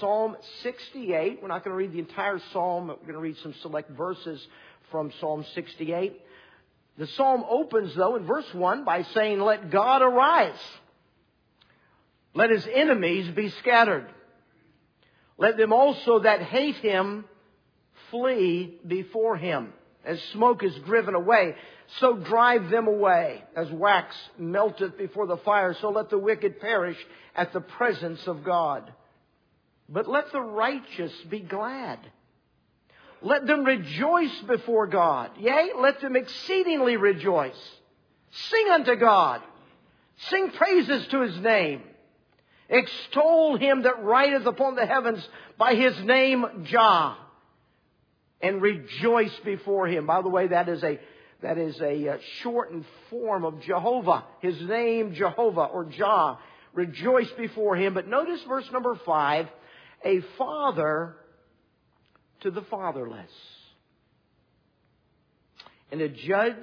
Psalm 68. We're not going to read the entire psalm. We're going to read some select verses from Psalm 68. The psalm opens, though, in verse 1 by saying, Let God arise. Let his enemies be scattered. Let them also that hate him flee before him. As smoke is driven away, so drive them away. As wax melteth before the fire, so let the wicked perish at the presence of God. But let the righteous be glad. Let them rejoice before God. Yea, let them exceedingly rejoice. Sing unto God. Sing praises to his name. Extol him that rideth upon the heavens by his name Jah. And rejoice before him. By the way, that is a, that is a uh, shortened form of Jehovah. His name Jehovah or Jah. Rejoice before him. But notice verse number five. A father to the fatherless. And a judge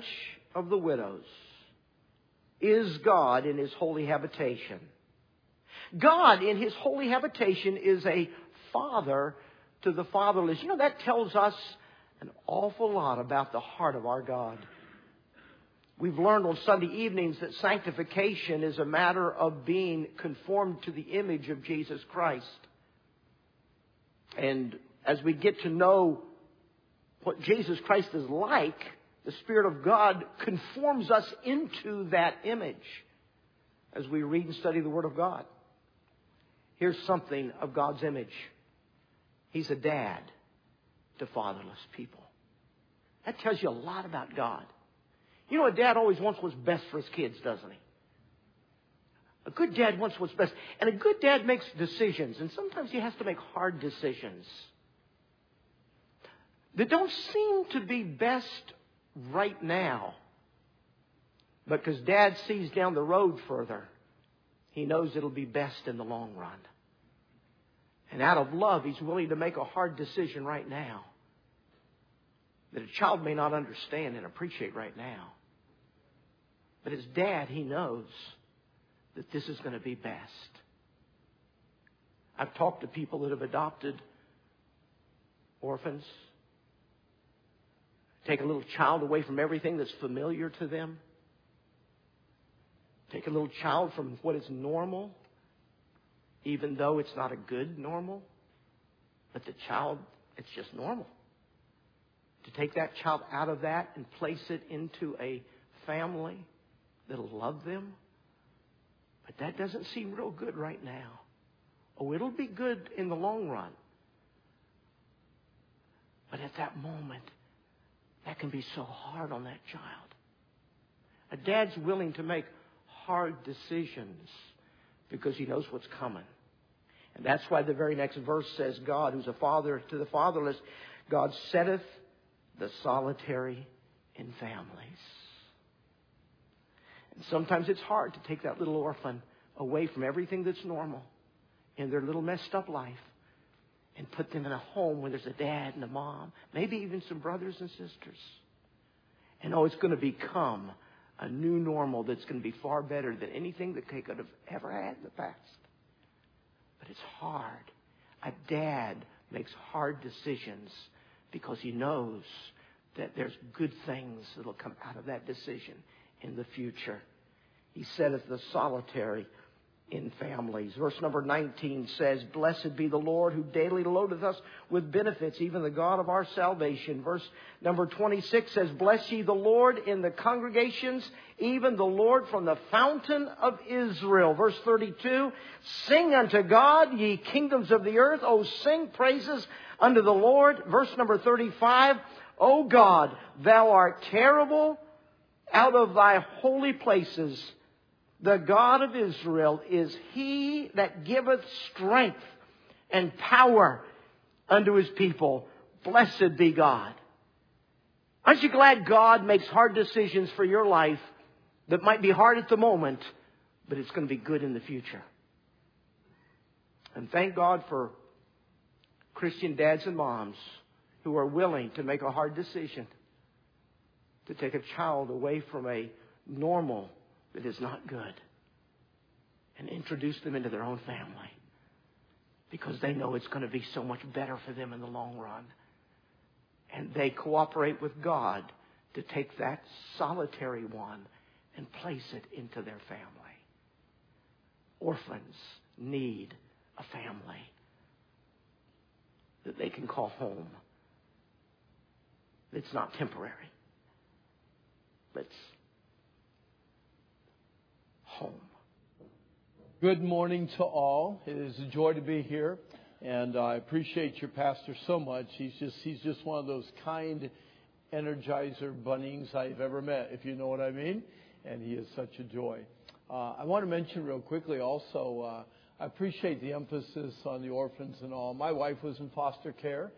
of the widows is God in his holy habitation. God in his holy habitation is a father to the fatherless. You know, that tells us an awful lot about the heart of our God. We've learned on Sunday evenings that sanctification is a matter of being conformed to the image of Jesus Christ. And as we get to know what Jesus Christ is like, the Spirit of God conforms us into that image as we read and study the Word of God. Here's something of God's image. He's a dad to fatherless people. That tells you a lot about God. You know, a dad always wants what's best for his kids, doesn't he? A good dad wants what's best. And a good dad makes decisions, and sometimes he has to make hard decisions that don't seem to be best right now. Because dad sees down the road further he knows it'll be best in the long run. And out of love, he's willing to make a hard decision right now that a child may not understand and appreciate right now. But as dad, he knows that this is going to be best. I've talked to people that have adopted orphans. Take a little child away from everything that's familiar to them. Take a little child from what is normal, even though it's not a good normal, but the child, it's just normal. To take that child out of that and place it into a family that'll love them. But that doesn't seem real good right now. Oh, it'll be good in the long run. But at that moment, that can be so hard on that child. A dad's willing to make hard decisions because he knows what's coming. And that's why the very next verse says, God, who's a father to the fatherless, God setteth the solitary in families. And sometimes it's hard to take that little orphan away from everything that's normal in their little messed up life and put them in a home where there's a dad and a mom, maybe even some brothers and sisters. And oh, it's going to become a new normal that's going to be far better than anything that they could have ever had in the past. But it's hard. A dad makes hard decisions because he knows that there's good things that'll come out of that decision in the future. He setteth the solitary in families. Verse number 19 says, Blessed be the Lord who daily loadeth us with benefits, even the God of our salvation. Verse number 26 says, Bless ye the Lord in the congregations, even the Lord from the fountain of Israel. Verse 32, Sing unto God, ye kingdoms of the earth. O sing praises unto the Lord. Verse number 35, O God, thou art terrible out of thy holy places the God of Israel is he that giveth strength and power unto his people. Blessed be God. Aren't you glad God makes hard decisions for your life that might be hard at the moment, but it's going to be good in the future? And thank God for Christian dads and moms who are willing to make a hard decision to take a child away from a normal that is not good and introduce them into their own family because they know it's going to be so much better for them in the long run. And they cooperate with God to take that solitary one and place it into their family. Orphans need a family that they can call home. It's not temporary. It's home. Good morning to all. It is a joy to be here, and I appreciate your pastor so much. He's just he's just one of those kind energizer bunnings I've ever met, if you know what I mean. And he is such a joy. Uh, I want to mention real quickly also. Uh, I appreciate the emphasis on the orphans and all. My wife was in foster care,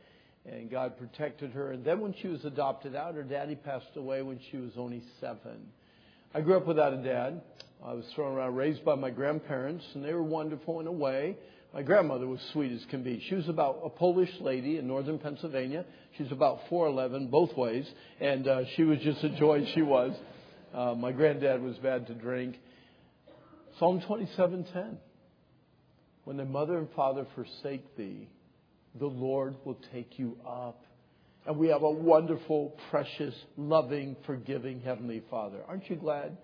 and God protected her. And then when she was adopted out, her daddy passed away when she was only seven. I grew up without a dad. I was thrown around, raised by my grandparents, and they were wonderful in a way. My grandmother was sweet as can be. She was about a Polish lady in northern Pennsylvania. She was about 4'11 both ways, and uh, she was just a joy, she was. Uh, my granddad was bad to drink. Psalm 27:10. When the mother and father forsake thee, the Lord will take you up. And we have a wonderful, precious, loving, forgiving Heavenly Father. Aren't you glad?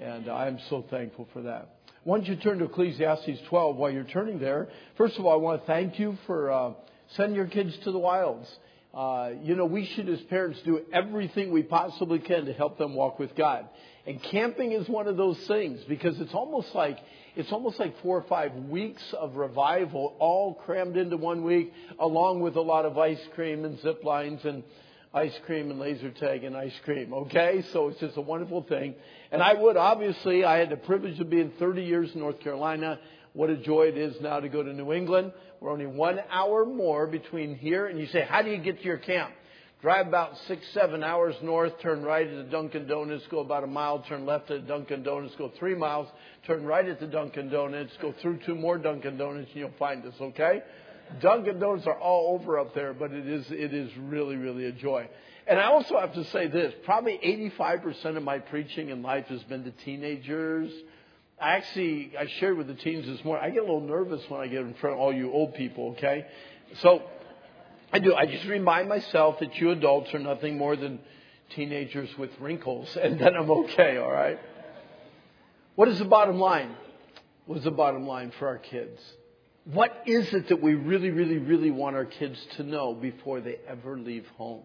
And I am so thankful for that. Why don't you turn to Ecclesiastes 12 while you're turning there? First of all, I want to thank you for uh, sending your kids to the wilds. Uh, you know, we should, as parents, do everything we possibly can to help them walk with God. And camping is one of those things because it's almost like it's almost like four or five weeks of revival all crammed into one week, along with a lot of ice cream and zip lines and ice cream and laser tag and ice cream. Okay? So it's just a wonderful thing. And I would, obviously, I had the privilege of being 30 years in North Carolina. What a joy it is now to go to New England. We're only one hour more between here. And you say, how do you get to your camp? Drive about six, seven hours north, turn right at the Dunkin' Donuts, go about a mile, turn left at the Dunkin' Donuts, go three miles, turn right at the Dunkin' Donuts, go through two more Dunkin' Donuts, and you'll find us, okay? Dunkin' Donuts are all over up there, but it is, it is really, really a joy. And I also have to say this, probably 85% of my preaching in life has been to teenagers. I actually, I shared with the teens this morning, I get a little nervous when I get in front of all you old people, okay? So, I do. I just remind myself that you adults are nothing more than teenagers with wrinkles, and then I'm okay, all right? What is the bottom line? What is the bottom line for our kids? What is it that we really, really, really want our kids to know before they ever leave home?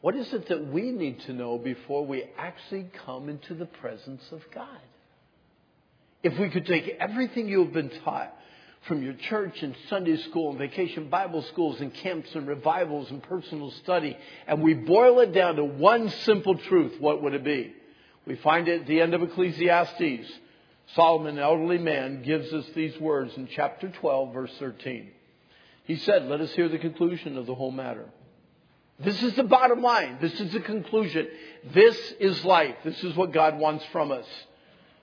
What is it that we need to know before we actually come into the presence of God? If we could take everything you have been taught, from your church and Sunday school and vacation Bible schools and camps and revivals and personal study, and we boil it down to one simple truth, what would it be? We find it at the end of Ecclesiastes. Solomon, an elderly man, gives us these words in chapter 12, verse 13. He said, Let us hear the conclusion of the whole matter. This is the bottom line. This is the conclusion. This is life. This is what God wants from us.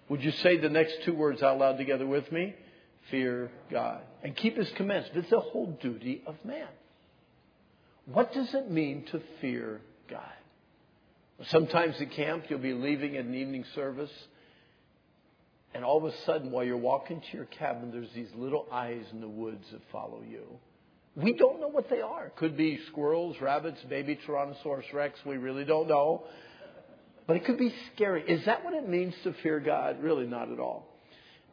Would you say the next two words out loud together with me? Fear God and keep his commandments. It's the whole duty of man. What does it mean to fear God? Sometimes at camp, you'll be leaving at an evening service, and all of a sudden, while you're walking to your cabin, there's these little eyes in the woods that follow you. We don't know what they are. Could be squirrels, rabbits, baby Tyrannosaurus rex. We really don't know. But it could be scary. Is that what it means to fear God? Really, not at all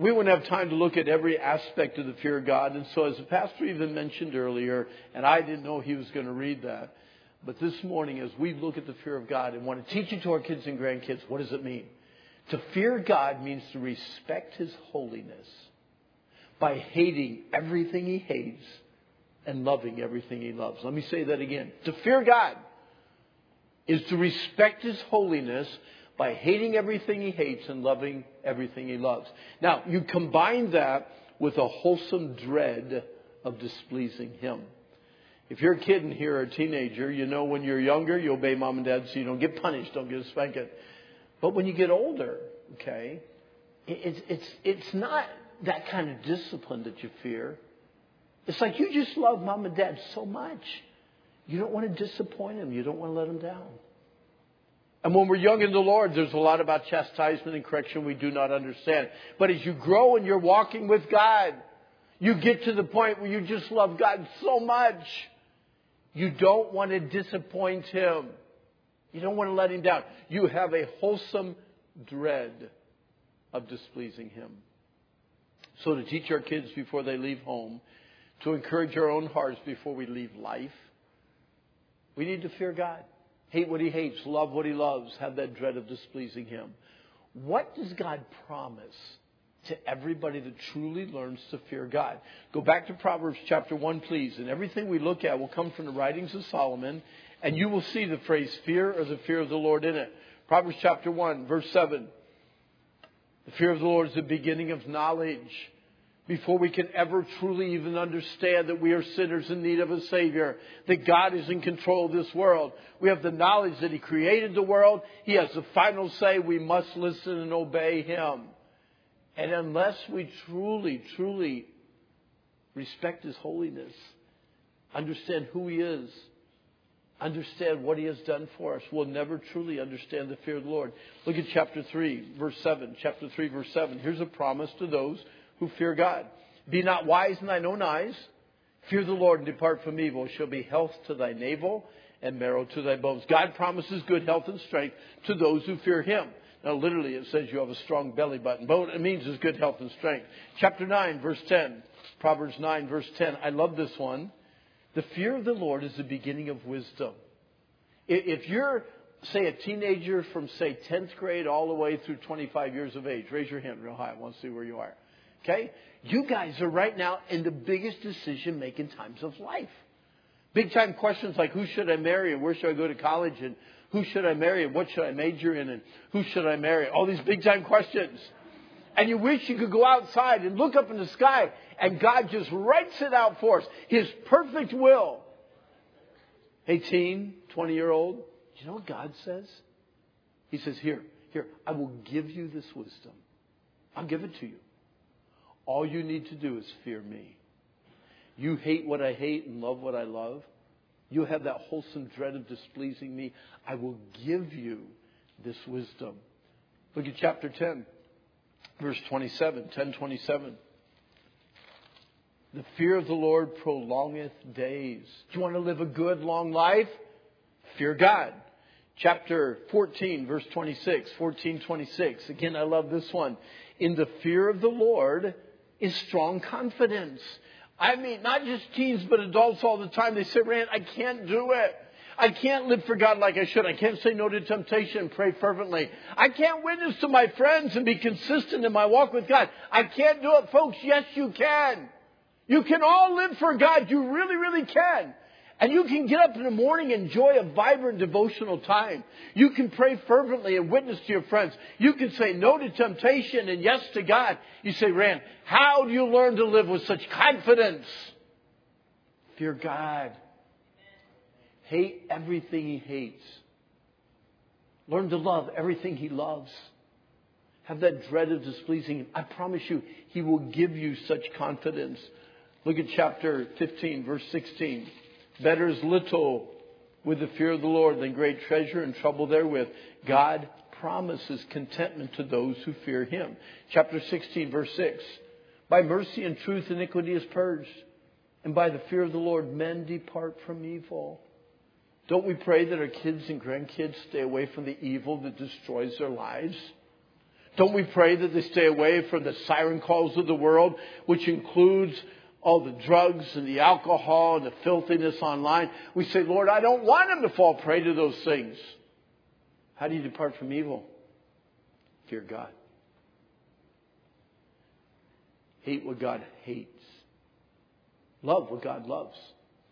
we wouldn't have time to look at every aspect of the fear of God. And so, as the pastor even mentioned earlier, and I didn't know he was going to read that, but this morning, as we look at the fear of God and want to teach it to our kids and grandkids, what does it mean? To fear God means to respect His holiness by hating everything He hates and loving everything He loves. Let me say that again. To fear God is to respect His holiness by hating everything he hates and loving everything he loves. Now, you combine that with a wholesome dread of displeasing him. If you're a kid in here or a teenager, you know when you're younger, you obey mom and dad so you don't get punished, don't get a. But when you get older, okay, it's, it's, it's not that kind of discipline that you fear. It's like you just love mom and dad so much. You don't want to disappoint them. You don't want to let them down. And when we're young in the Lord, there's a lot about chastisement and correction we do not understand. But as you grow and you're walking with God, You get to the point where you just love God so much. You don't want to disappoint Him. You don't want to let Him down. You have a wholesome dread of displeasing Him. So to teach our kids before they leave home, to encourage our own hearts before we leave life, we need to fear God. Hate what He hates, love what He loves, have that dread of displeasing Him. What does God promise to everybody that truly learns to fear God? Go back to Proverbs chapter 1, please. And everything we look at will come from the writings of Solomon, and you will see the phrase fear or the fear of the Lord in it. Proverbs chapter 1, verse 7. The fear of the Lord is the beginning of knowledge before we can ever truly even understand that we are sinners in need of a Savior, that God is in control of this world. We have the knowledge that He created the world. He has the final say. We must listen and obey Him. And unless we truly, truly respect His holiness, understand who He is, understand what He has done for us, we'll never truly understand the fear of the Lord. Look at chapter 3, verse 7. Chapter 3, verse 7. Here's a promise to those who fear God. Be not wise in thine own eyes. Fear the Lord and depart from evil. Shall be health to thy navel and marrow to thy bones. God promises good health and strength to those who fear him. Now, literally, it says you have a strong belly button, but what it means is good health and strength. Chapter 9, verse 10. Proverbs 9, verse 10. I love this one. The fear of the Lord is the beginning of wisdom. If you're, say, a teenager from, say, 10th grade all the way through 25 years of age, raise your hand real high. I want to see where you are. Okay? You guys are right now in the biggest decision making times of life. Big time questions like who should I marry and where should I go to college and who should I marry and what should I major in and who should I marry? All these big time questions. And you wish you could go outside and look up in the sky and God just writes it out for us. His perfect will. 18, 20 year old. You know what God says? He says, here, here, I will give you this wisdom. I'll give it to you. All you need to do is fear me. You hate what I hate and love what I love. You have that wholesome dread of displeasing me. I will give you this wisdom. Look at chapter 10, verse 27, 1027. The fear of the Lord prolongeth days. Do you want to live a good, long life? Fear God. Chapter 14, verse 26, 14, 26. Again, I love this one. In the fear of the Lord, is strong confidence. I mean, not just teens, but adults all the time. They say, Rand, I can't do it. I can't live for God like I should. I can't say no to temptation and pray fervently. I can't witness to my friends and be consistent in my walk with God. I can't do it, folks. Yes, you can. You can all live for God. You really, really can. And you can get up in the morning and enjoy a vibrant devotional time. You can pray fervently and witness to your friends. You can say no to temptation and yes to God. You say, Rand, how do you learn to live with such confidence? Fear God. Hate everything He hates. Learn to love everything He loves. Have that dread of displeasing Him. I promise you, He will give you such confidence. Look at chapter 15, verse 16. Better is little with the fear of the Lord than great treasure and trouble therewith. God promises contentment to those who fear him. Chapter 16, verse 6. By mercy and truth iniquity is purged, and by the fear of the Lord men depart from evil. Don't we pray that our kids and grandkids stay away from the evil that destroys their lives? Don't we pray that they stay away from the siren calls of the world, which includes all the drugs and the alcohol and the filthiness online. We say, Lord, I don't want them to fall prey to those things. How do you depart from evil? Fear God. Hate what God hates. Love what God loves.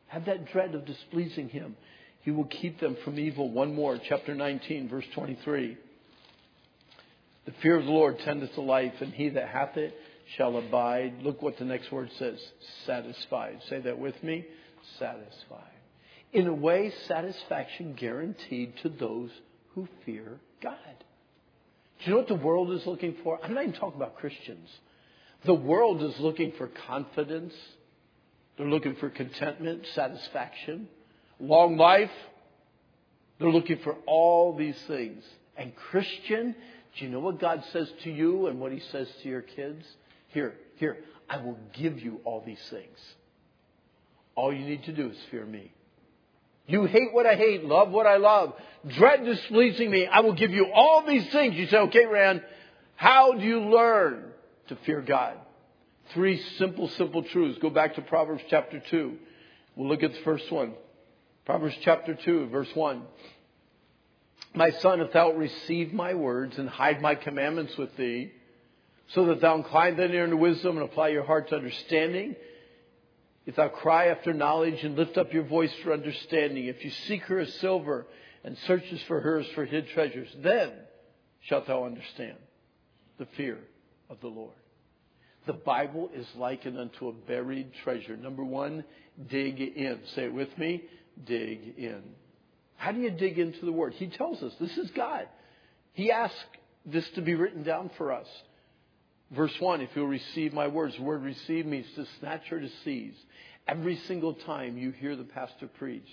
Have that dread of displeasing Him. He will keep them from evil. One more, chapter 19, verse 23. The fear of the Lord tendeth to life, and he that hath it shall abide. Look what the next word says satisfied. Say that with me satisfied. In a way, satisfaction guaranteed to those who fear God. Do you know what the world is looking for? I'm not even talking about Christians. The world is looking for confidence. They're looking for contentment, satisfaction, long life. They're looking for all these things. And Christian, do you know what God says to you and what He says to your kids? Here, here. I will give you all these things. All you need to do is fear me. You hate what I hate, love what I love, dread displeasing me. I will give you all these things. You say, okay, Rand, how do you learn to fear God? Three simple, simple truths. Go back to Proverbs chapter 2. We'll look at the first one. Proverbs chapter 2, verse 1. My son, if thou receive my words and hide my commandments with thee, so that thou incline thine ear unto wisdom and apply your heart to understanding, if thou cry after knowledge and lift up your voice for understanding, if you seek her as silver and searches for her as for hid treasures, then shalt thou understand the fear of the Lord. The Bible is likened unto a buried treasure. Number one, dig in. Say it with me. Dig in. How do you dig into the Word? He tells us this is God. He asked this to be written down for us. Verse 1 If you'll receive my words, the word receive means to snatch or to seize. Every single time you hear the pastor preach,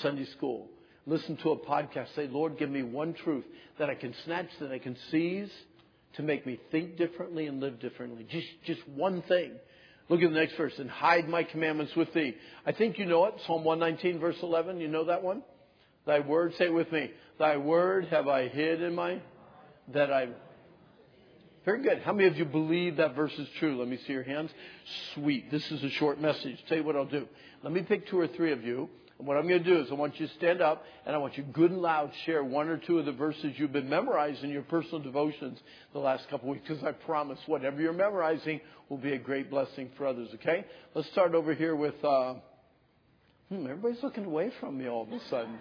Sunday school, listen to a podcast, say, Lord, give me one truth that I can snatch, that I can seize to make me think differently and live differently. Just, just one thing. Look at the next verse. And hide my commandments with thee. I think you know it. Psalm 119, verse 11. You know that one? Thy word, say it with me. Thy word have I hid in my, that I very good. How many of you believe that verse is true? Let me see your hands. Sweet. This is a short message. Tell you what I'll do. Let me pick two or three of you. And what I'm going to do is I want you to stand up and I want you good and loud share one or two of the verses you've been memorizing in your personal devotions the last couple of weeks because I promise whatever you're memorizing will be a great blessing for others, okay? Let's start over here with, uh, hmm, everybody's looking away from me all of a sudden.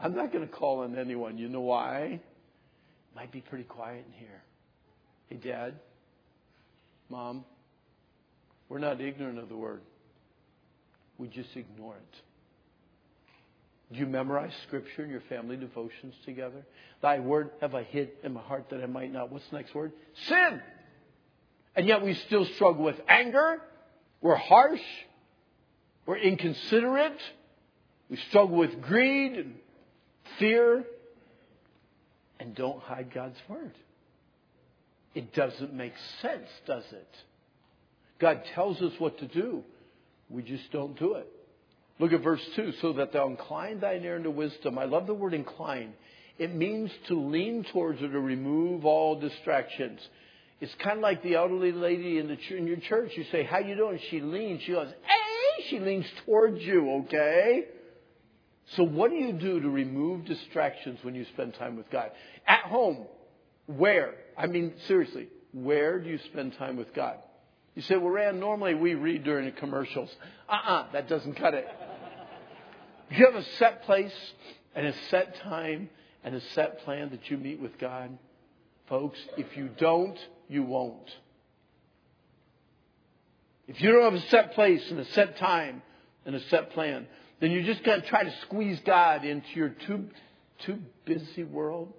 I'm not going to call on anyone. You know why? Might be pretty quiet in here. Hey, Dad, Mom, we're not ignorant of the word. We just ignore it. Do you memorize scripture in your family devotions together? Thy word have I hid in my heart that I might not. What's the next word? Sin! And yet we still struggle with anger. We're harsh. We're inconsiderate. We struggle with greed and fear and don't hide God's word. It doesn't make sense, does it? God tells us what to do. We just don't do it. Look at verse 2. So that thou incline thine ear unto wisdom. I love the word incline. It means to lean towards or to remove all distractions. It's kind of like the elderly lady in, the, in your church. You say, how you doing? She leans. She goes, hey! She leans towards you, okay? So, what do you do to remove distractions when you spend time with God? At home, where? I mean, seriously, where do you spend time with God? You say, well, Rand, normally we read during the commercials. Uh uh-uh, uh that doesn't cut it. You have a set place and a set time and a set plan that you meet with God. Folks, if you don't, you won't. If you don't have a set place and a set time and a set plan, then you're just going to try to squeeze God into your too, too busy world.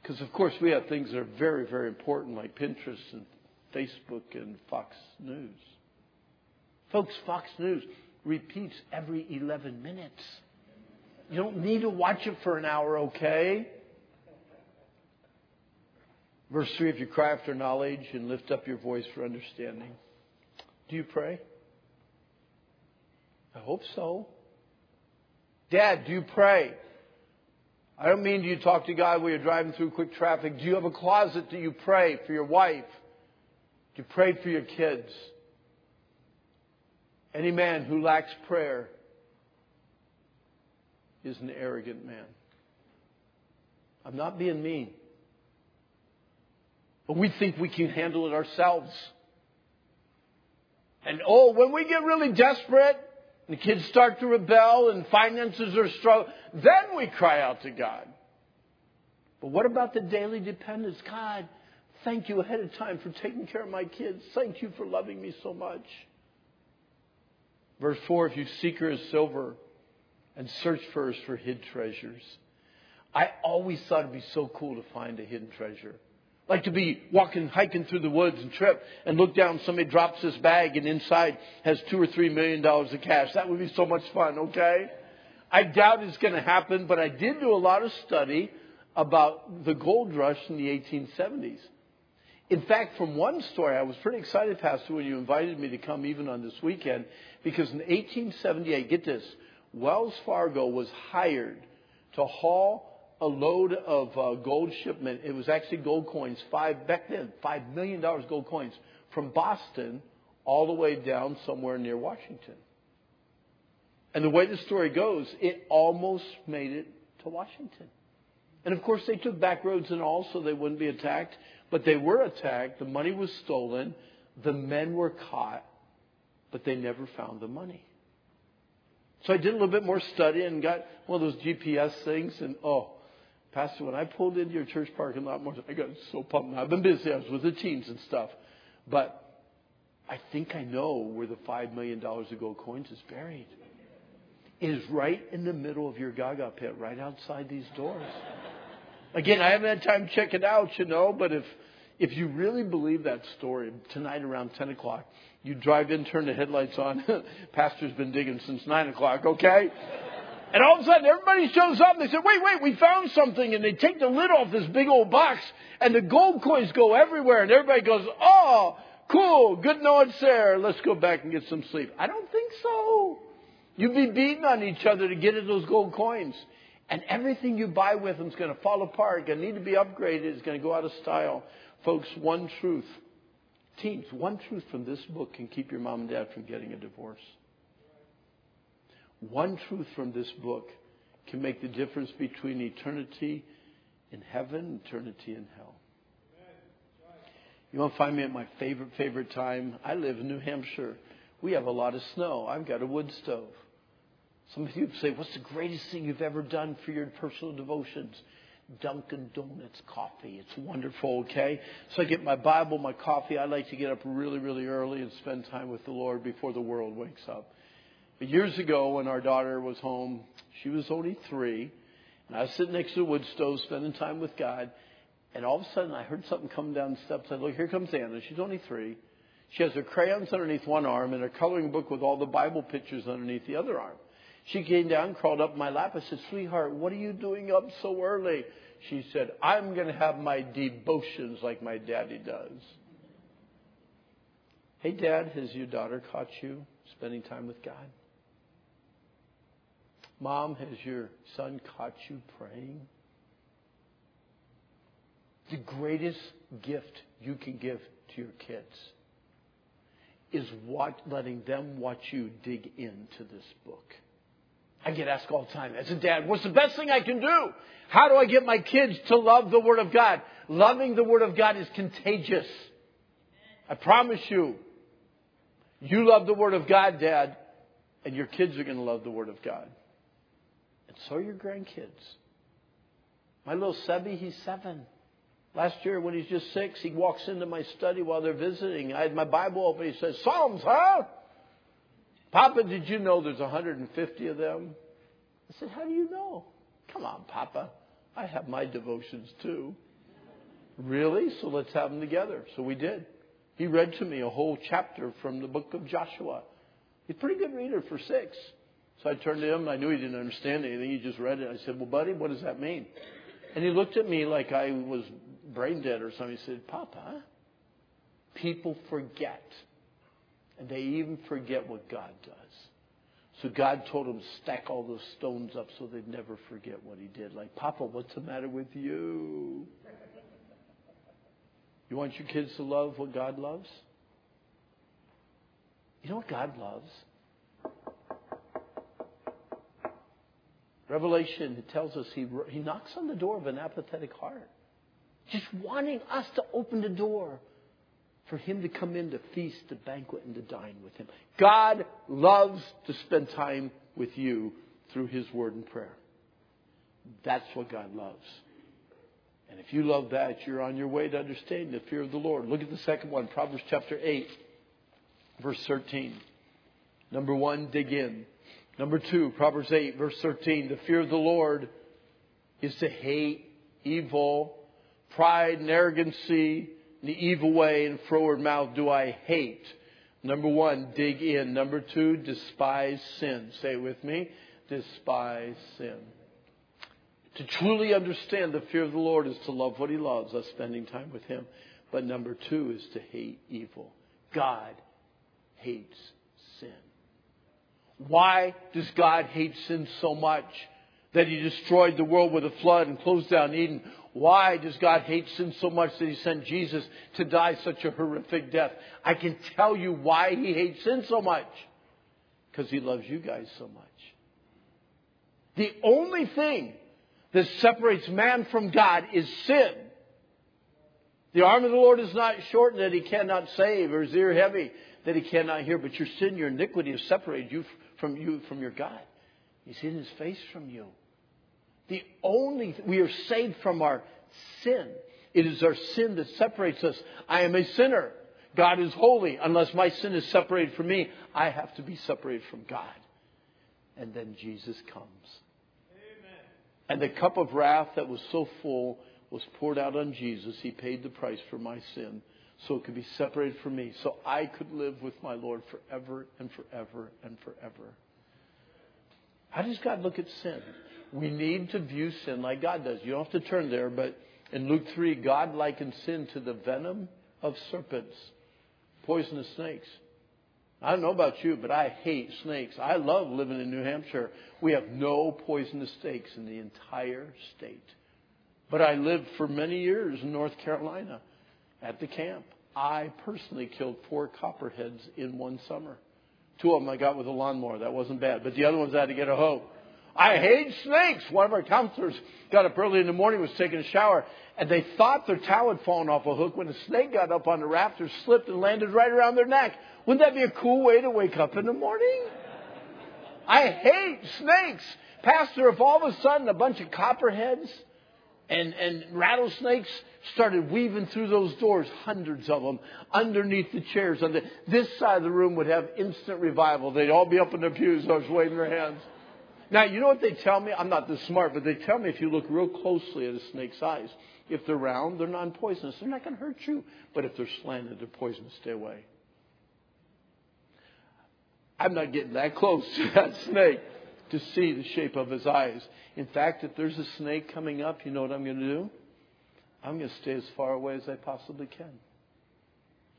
Because, of course, we have things that are very, very important like Pinterest and Facebook and Fox News. Folks, Fox News repeats every 11 minutes. You don't need to watch it for an hour, okay? Verse 3 If you cry after knowledge and lift up your voice for understanding. Do you pray? I hope so. Dad, do you pray? I don't mean do you talk to God while you're driving through quick traffic. Do you have a closet that you pray for your wife? Do you pray for your kids? Any man who lacks prayer is an arrogant man. I'm not being mean. But we think we can handle it ourselves. And oh, when we get really desperate, the kids start to rebel and finances are strong. Then we cry out to God. But what about the daily dependence? God, thank you ahead of time for taking care of my kids. Thank you for loving me so much. Verse 4 If you seek her as silver and search her for hid treasures. I always thought it'd be so cool to find a hidden treasure. Like to be walking, hiking through the woods and trip and look down, somebody drops this bag and inside has two or three million dollars of cash. That would be so much fun, okay? I doubt it's going to happen, but I did do a lot of study about the gold rush in the 1870s. In fact, from one story, I was pretty excited, Pastor, when you invited me to come even on this weekend, because in 1878, get this, Wells Fargo was hired to haul a load of uh, gold shipment. It was actually gold coins, five back then, five million dollars gold coins from Boston all the way down somewhere near Washington. And the way the story goes, it almost made it to Washington. And of course, they took back roads and all so they wouldn't be attacked. But they were attacked. The money was stolen. The men were caught. But they never found the money. So I did a little bit more study and got one of those GPS things. And oh, Pastor, when I pulled into your church parking lot, more, I got so pumped. I've been busy. I was with the teams and stuff. But I think I know where the $5 million of gold coins is buried. It is right in the middle of your gaga pit, right outside these doors. Again, I haven't had time to check it out, you know, but if, if you really believe that story, tonight around 10 o'clock, you drive in, turn the headlights on. Pastor's been digging since 9 o'clock, okay? And all of a sudden, everybody shows up and they say, wait, wait, we found something. And they take the lid off this big old box and the gold coins go everywhere. And everybody goes, oh, cool, good knowing there. Let's go back and get some sleep. I don't think so. You'd be beating on each other to get at those gold coins. And everything you buy with them is going to fall apart, going to need to be upgraded, it's going to go out of style. Folks, one truth. Teens, one truth from this book can keep your mom and dad from getting a divorce. One truth from this book can make the difference between eternity in heaven, eternity in hell. You want to find me at my favorite, favorite time? I live in New Hampshire. We have a lot of snow. I've got a wood stove. Some of you say, What's the greatest thing you've ever done for your personal devotions? Dunkin' Donuts coffee. It's wonderful, okay? So I get my Bible, my coffee. I like to get up really, really early and spend time with the Lord before the world wakes up. Years ago, when our daughter was home, she was only three, and I was sitting next to the wood stove spending time with God, and all of a sudden I heard something come down the steps. I said, look, here comes Anna. She's only three. She has her crayons underneath one arm and her coloring book with all the Bible pictures underneath the other arm. She came down, crawled up my lap. I said, Sweetheart, what are you doing up so early? She said, I'm going to have my devotions like my daddy does. Hey, Dad, has your daughter caught you spending time with God? Mom, has your son caught you praying? The greatest gift you can give to your kids is what, letting them watch you dig into this book. I get asked all the time, as a dad, what's the best thing I can do? How do I get my kids to love the Word of God? Loving the Word of God is contagious. I promise you. You love the Word of God, Dad, and your kids are going to love the Word of God. So are your grandkids. My little Sebi, he's seven. Last year, when he's just six, he walks into my study while they're visiting. I had my Bible open. He says, Psalms, huh? Papa, did you know there's 150 of them? I said, How do you know? Come on, Papa. I have my devotions too. Really? So let's have them together. So we did. He read to me a whole chapter from the book of Joshua. He's a pretty good reader for six. So I turned to him. I knew he didn't understand anything. He just read it. I said, Well, buddy, what does that mean? And he looked at me like I was brain dead or something. He said, Papa, people forget and they even forget what God does. So God told them stack all those stones up so they'd never forget what he did. Like, Papa, what's the matter with you? You want your kids to love what God loves? You know what God loves? Revelation tells us he, he knocks on the door of an apathetic heart. Just wanting us to open the door for him to come in to feast, to banquet, and to dine with him. God loves to spend time with you through his word and prayer. That's what God loves. And if you love that, you're on your way to understanding the fear of the Lord. Look at the second one, Proverbs chapter 8, verse 13. Number one, dig in. Number two, Proverbs 8, verse 13. The fear of the Lord is to hate evil, pride and arrogancy, and the evil way and froward mouth do I hate. Number one, dig in. Number two, despise sin. Say it with me. Despise sin. To truly understand the fear of the Lord is to love what He loves, us spending time with Him. But number two is to hate evil. God hates. Why does God hate sin so much that he destroyed the world with a flood and closed down Eden? Why does God hate sin so much that he sent Jesus to die such a horrific death? I can tell you why he hates sin so much. Because he loves you guys so much. The only thing that separates man from God is sin. The arm of the Lord is not shortened that he cannot save, or his ear heavy that he cannot hear. But your sin, your iniquity has separated you from you from your God. He's hidden his face from you. The only we are saved from our sin. It is our sin that separates us. I am a sinner. God is holy. Unless my sin is separated from me, I have to be separated from God. And then Jesus comes. Amen. And the cup of wrath that was so full was poured out on Jesus. He paid the price for my sin so it could be separated from me, so I could live with my Lord forever and forever and forever. How does God look at sin? We need to view sin like God does. You don't have to turn there, but in Luke 3, God likens sin to the venom of serpents, poisonous snakes. I don't know about you, but I hate snakes. I love living in New Hampshire. We have no poisonous snakes in the entire state. But I lived for many years in North Carolina at the camp. I personally killed four copperheads in one summer. Two of them I got with a lawnmower. That wasn't bad. But the other ones I had to get a hoe. I hate snakes. One of our counselors got up early in the morning, was taking a shower, and they thought their towel had fallen off a hook when a snake got up on the rafters, slipped, and landed right around their neck. Wouldn't that be a cool way to wake up in the morning? I hate snakes. Pastor, if all of a sudden a bunch of copperheads and, and rattlesnakes started weaving through those doors, hundreds of them, underneath the chairs. On this side of the room would have instant revival. They'd all be up in their pews, those waving their hands. Now, you know what they tell me? I'm not this smart, but they tell me if you look real closely at a snake's eyes, if they're round, they're non poisonous. They're not going to hurt you. But if they're slanted, they're poisonous. Stay away. I'm not getting that close to that snake to see the shape of his eyes. In fact, if there's a snake coming up, you know what I'm going to do? I'm going to stay as far away as I possibly can.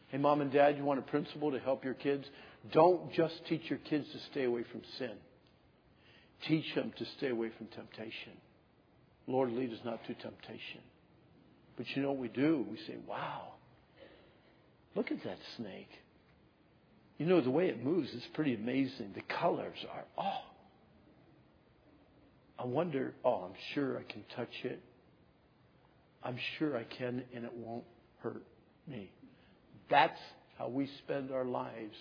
Hey, mom and dad, you want a principle to help your kids? Don't just teach your kids to stay away from sin. Teach them to stay away from temptation. Lord, lead us not to temptation. But you know what we do? We say, wow, look at that snake. You know, the way it moves is pretty amazing. The colors are, oh, I wonder, oh, I'm sure I can touch it. I'm sure I can, and it won't hurt me. That's how we spend our lives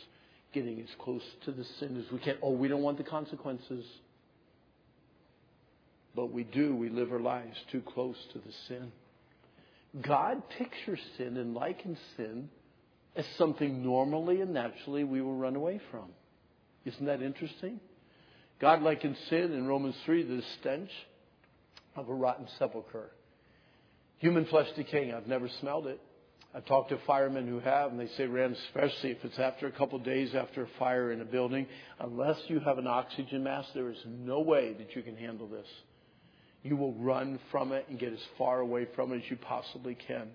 getting as close to the sin as we can. Oh, we don't want the consequences. But we do. We live our lives too close to the sin. God pictures sin and likens sin as something normally and naturally we will run away from. Isn't that interesting? God likened sin in Romans 3 to the stench of a rotten sepulchre. Human flesh decaying. I've never smelled it. I've talked to firemen who have, and they say, Rand, especially if it's after a couple of days after a fire in a building, unless you have an oxygen mask, there is no way that you can handle this. You will run from it and get as far away from it as you possibly can.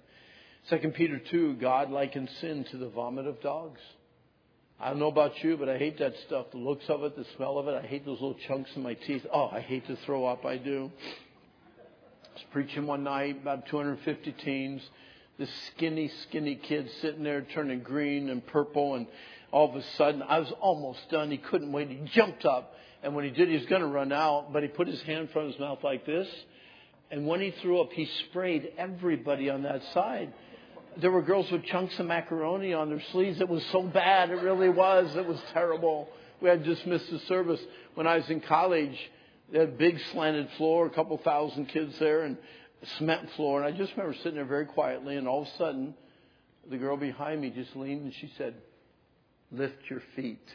2 Peter 2, God likened sin to the vomit of dogs. I don't know about you, but I hate that stuff. The looks of it, the smell of it. I hate those little chunks in my teeth. Oh, I hate to throw up. I do. I was preaching one night, about 250 teens. This skinny, skinny kid sitting there turning green and purple. And all of a sudden, I was almost done. He couldn't wait. He jumped up. And when he did, he was going to run out. But he put his hand in front of his mouth like this. And when he threw up, he sprayed everybody on that side there were girls with chunks of macaroni on their sleeves. It was so bad. It really was. It was terrible. We had just missed the service when I was in college. They had a big slanted floor, a couple thousand kids there, and cement floor. And I just remember sitting there very quietly, and all of a sudden, the girl behind me just leaned and she said, "Lift your feet."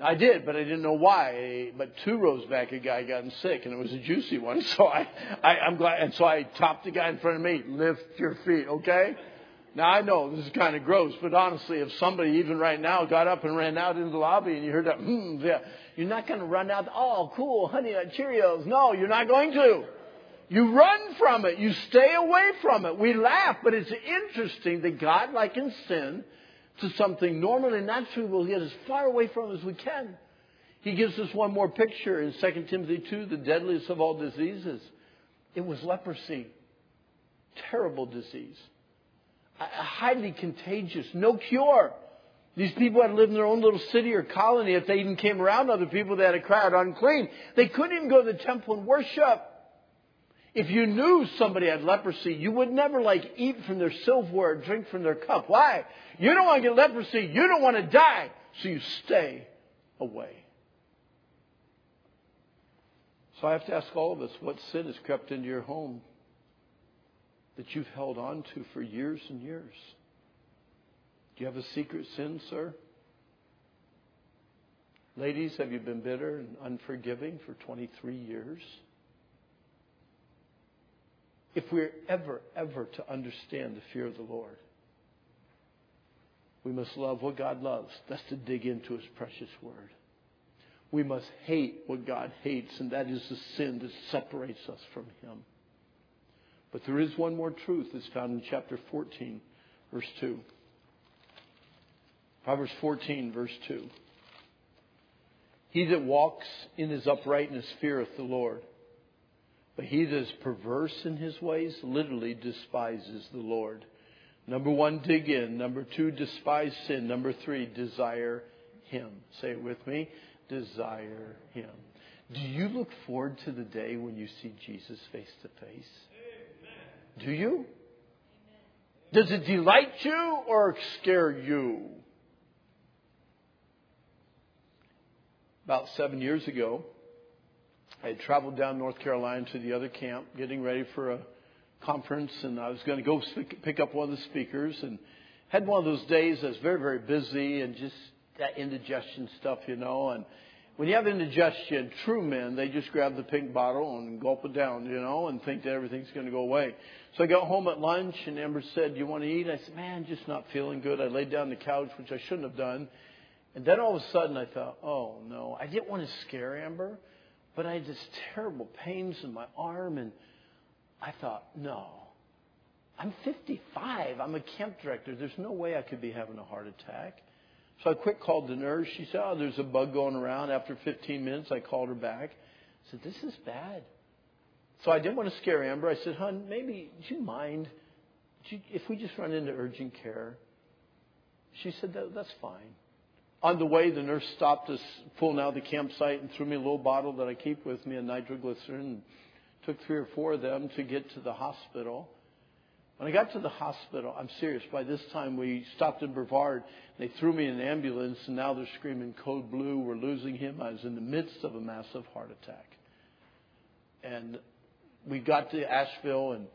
I did, but I didn't know why. But two rows back, a guy gotten sick, and it was a juicy one. So I, I, I'm glad. And so I topped the guy in front of me. Lift your feet, okay? Now I know this is kind of gross, but honestly, if somebody even right now got up and ran out into the lobby and you heard that, hmm, yeah, you're not going to run out. Oh, cool, honey nut Cheerios. No, you're not going to. You run from it. You stay away from it. We laugh, but it's interesting that God likens sin to something normal and natural, we'll get as far away from as we can. He gives us one more picture in 2 Timothy 2, the deadliest of all diseases. It was leprosy. Terrible disease. Highly contagious. No cure. These people had to live in their own little city or colony. If they even came around other people, they had a crowd unclean. They couldn't even go to the temple and worship. If you knew somebody had leprosy, you would never like eat from their silverware or drink from their cup. Why? You don't want to get leprosy. You don't want to die. So you stay away. So I have to ask all of us what sin has crept into your home that you've held on to for years and years? Do you have a secret sin, sir? Ladies, have you been bitter and unforgiving for 23 years? If we're ever, ever to understand the fear of the Lord, we must love what God loves. That's to dig into His precious Word. We must hate what God hates, and that is the sin that separates us from Him. But there is one more truth that's found in chapter 14, verse 2. Proverbs 14, verse 2. He that walks in his uprightness feareth the Lord. But he that is perverse in his ways literally despises the Lord. Number one, dig in. Number two, despise sin. Number three, desire him. Say it with me. Desire him. Do you look forward to the day when you see Jesus face to face? Do you? Does it delight you or scare you? About seven years ago, I had traveled down North Carolina to the other camp, getting ready for a conference, and I was going to go pick up one of the speakers, and had one of those days was very, very busy and just that indigestion stuff, you know. And when you have indigestion, true men, they just grab the pink bottle and gulp it down, you know, and think that everything's going to go away. So I got home at lunch, and Amber said, "Do you want to eat?" I said, "Man, just not feeling good." I laid down on the couch, which I shouldn't have done. And then all of a sudden I thought, oh no, I didn't want to scare Amber, but I had this terrible pains in my arm and I thought, no, I'm 55. I'm a camp director. There's no way I could be having a heart attack. So I quick called the nurse. She said, oh, there's a bug going around. After 15 minutes, I called her back. I said, this is bad. So I didn't want to scare Amber. I said, hon, maybe, do you mind if we just run into urgent care? She said, that, that's fine. On the way, the nurse stopped us, pulling out the campsite, and threw me a little bottle that I keep with me of nitroglycerin. And took three or four of them to get to the hospital. When I got to the hospital, I'm serious. By this time, we stopped in Brevard. They threw me in an ambulance, and now they're screaming code blue. We're losing him. I was in the midst of a massive heart attack. And we got to Asheville, and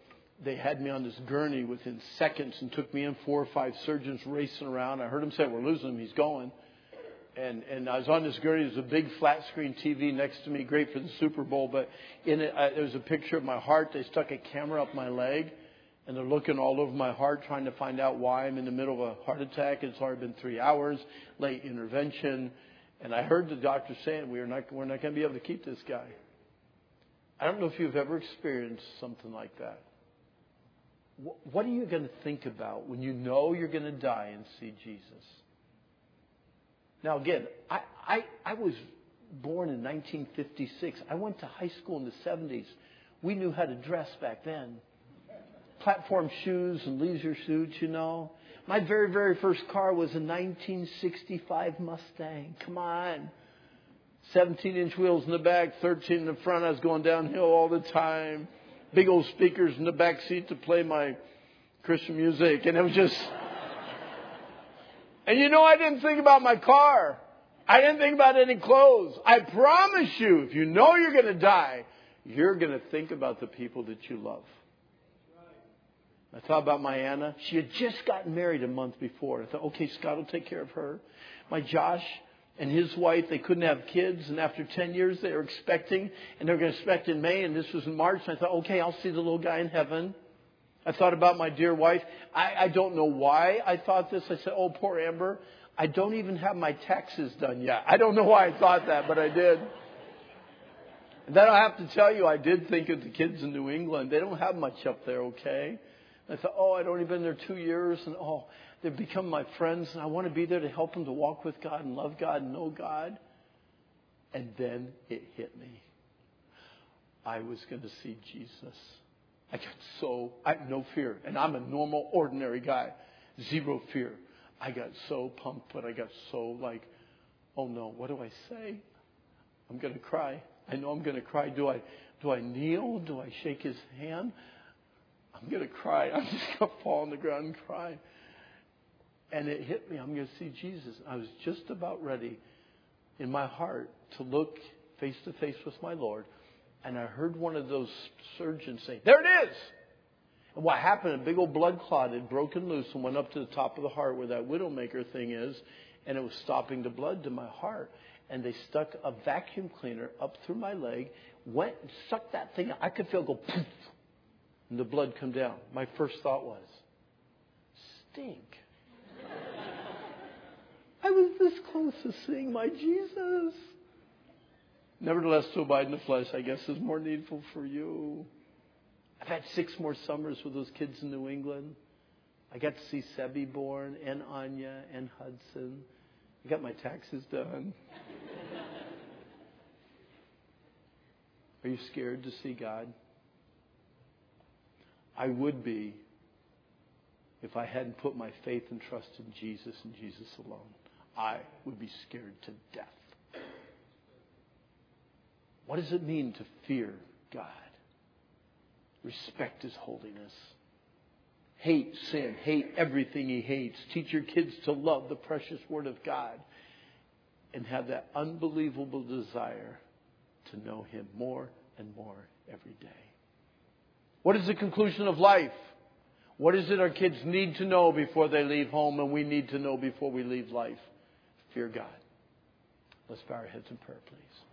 they had me on this gurney within seconds and took me in. Four or five surgeons racing around. I heard them say, "We're losing him. He's going." And and I was on this gurney. There's a big flat screen TV next to me, great for the Super Bowl. But in it, uh, there's a picture of my heart. They stuck a camera up my leg, and they're looking all over my heart, trying to find out why I'm in the middle of a heart attack. It's already been three hours, late intervention, and I heard the doctor saying we're not we're not going to be able to keep this guy. I don't know if you've ever experienced something like that. What are you going to think about when you know you're going to die and see Jesus? Now, again, I, I, I was born in 1956. I went to high school in the 70s. We knew how to dress back then. Platform shoes and leisure suits, you know. My very, very first car was a 1965 Mustang. Come on. 17 inch wheels in the back, 13 in the front. I was going downhill all the time. Big old speakers in the back seat to play my Christian music. And it was just. And you know, I didn't think about my car. I didn't think about any clothes. I promise you, if you know you're going to die, you're going to think about the people that you love. I thought about my Anna. She had just gotten married a month before. I thought, okay, Scott will take care of her. My Josh and his wife, they couldn't have kids, and after 10 years they were expecting, and they were going to expect in May, and this was in March. And I thought, okay, I'll see the little guy in heaven. I thought about my dear wife. I, I don't know why I thought this. I said, oh, poor Amber. I don't even have my taxes done yet. I don't know why I thought that, but I did. And then I have to tell you, I did think of the kids in New England. They don't have much up there, okay? I thought, oh, I'd only been there two years, and oh, they've become my friends, and I want to be there to help them to walk with God and love God and know God. And then it hit me. I was going to see Jesus. I got so, I have no fear. And I'm a normal, ordinary guy. Zero fear. I got so pumped, but I got so like, oh no, what do I say? I'm going to cry. I know I'm going to cry. Do I, do I kneel? Do I shake his hand? I'm going to cry. I'm just going to fall on the ground and cry. And it hit me. I'm going to see Jesus. I was just about ready in my heart to look face to face with my Lord. And I heard one of those surgeons say, There it is! And what happened, a big old blood clot had broken loose and went up to the top of the heart where that widowmaker thing is, and it was stopping the blood to my heart. And they stuck a vacuum cleaner up through my leg, went and sucked that thing. I could feel go poof, and the blood come down. My first thought was, stink. I was this close to seeing my Jesus. Nevertheless, to abide in the flesh, I guess, is more needful for you. I've had six more summers with those kids in New England. I got to see Sebi born and Anya and Hudson. I got my taxes done. Are you scared to see God? I would be if I hadn't put my faith and trust in Jesus and Jesus alone. I would be scared to death. What does it mean to fear God? Respect His holiness. Hate sin. Hate everything He hates. Teach your kids to love the precious Word of God and have that unbelievable desire to know Him more and more every day. What is the conclusion of life? What is it our kids need to know before they leave home and we need to know before we leave life? Fear God. Let's bow our heads in prayer, please.